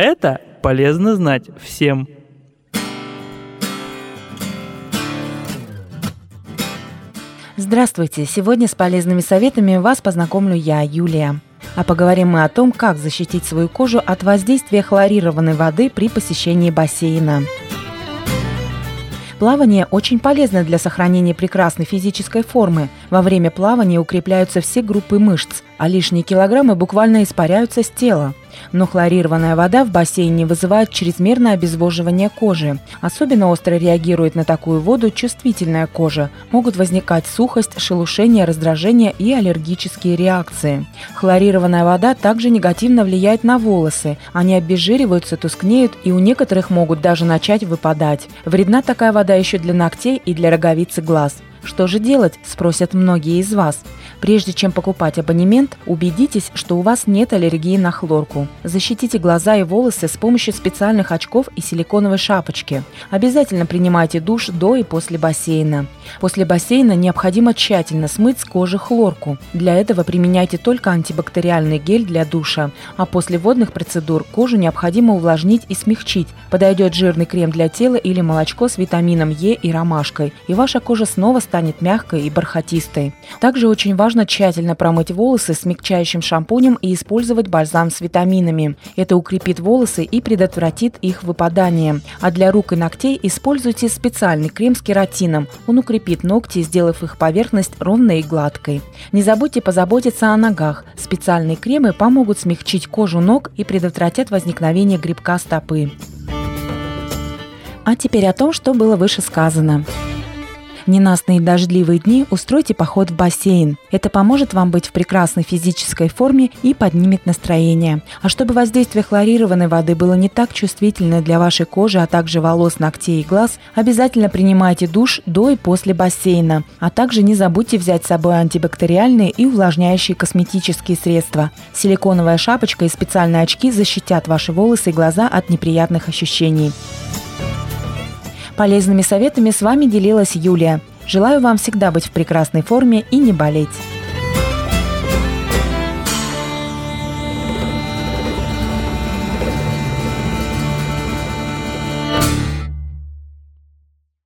Это полезно знать всем. Здравствуйте! Сегодня с полезными советами вас познакомлю я, Юлия. А поговорим мы о том, как защитить свою кожу от воздействия хлорированной воды при посещении бассейна. Плавание очень полезно для сохранения прекрасной физической формы. Во время плавания укрепляются все группы мышц, а лишние килограммы буквально испаряются с тела. Но хлорированная вода в бассейне вызывает чрезмерное обезвоживание кожи. Особенно остро реагирует на такую воду чувствительная кожа. Могут возникать сухость, шелушение, раздражение и аллергические реакции. Хлорированная вода также негативно влияет на волосы. Они обезжириваются, тускнеют и у некоторых могут даже начать выпадать. Вредна такая вода еще для ногтей и для роговицы глаз. Что же делать, спросят многие из вас. Прежде чем покупать абонемент, убедитесь, что у вас нет аллергии на хлорку. Защитите глаза и волосы с помощью специальных очков и силиконовой шапочки. Обязательно принимайте душ до и после бассейна. После бассейна необходимо тщательно смыть с кожи хлорку. Для этого применяйте только антибактериальный гель для душа. А после водных процедур кожу необходимо увлажнить и смягчить. Подойдет жирный крем для тела или молочко с витамином Е и ромашкой. И ваша кожа снова станет мягкой и бархатистой. Также очень важно тщательно промыть волосы смягчающим шампунем и использовать бальзам с витаминами. Это укрепит волосы и предотвратит их выпадание. А для рук и ногтей используйте специальный крем с кератином. Он укрепит ногти, сделав их поверхность ровной и гладкой. Не забудьте позаботиться о ногах. Специальные кремы помогут смягчить кожу ног и предотвратят возникновение грибка стопы. А теперь о том, что было выше сказано ненастные дождливые дни устройте поход в бассейн. Это поможет вам быть в прекрасной физической форме и поднимет настроение. А чтобы воздействие хлорированной воды было не так чувствительно для вашей кожи, а также волос, ногтей и глаз, обязательно принимайте душ до и после бассейна. А также не забудьте взять с собой антибактериальные и увлажняющие косметические средства. Силиконовая шапочка и специальные очки защитят ваши волосы и глаза от неприятных ощущений. Полезными советами с вами делилась Юлия. Желаю вам всегда быть в прекрасной форме и не болеть.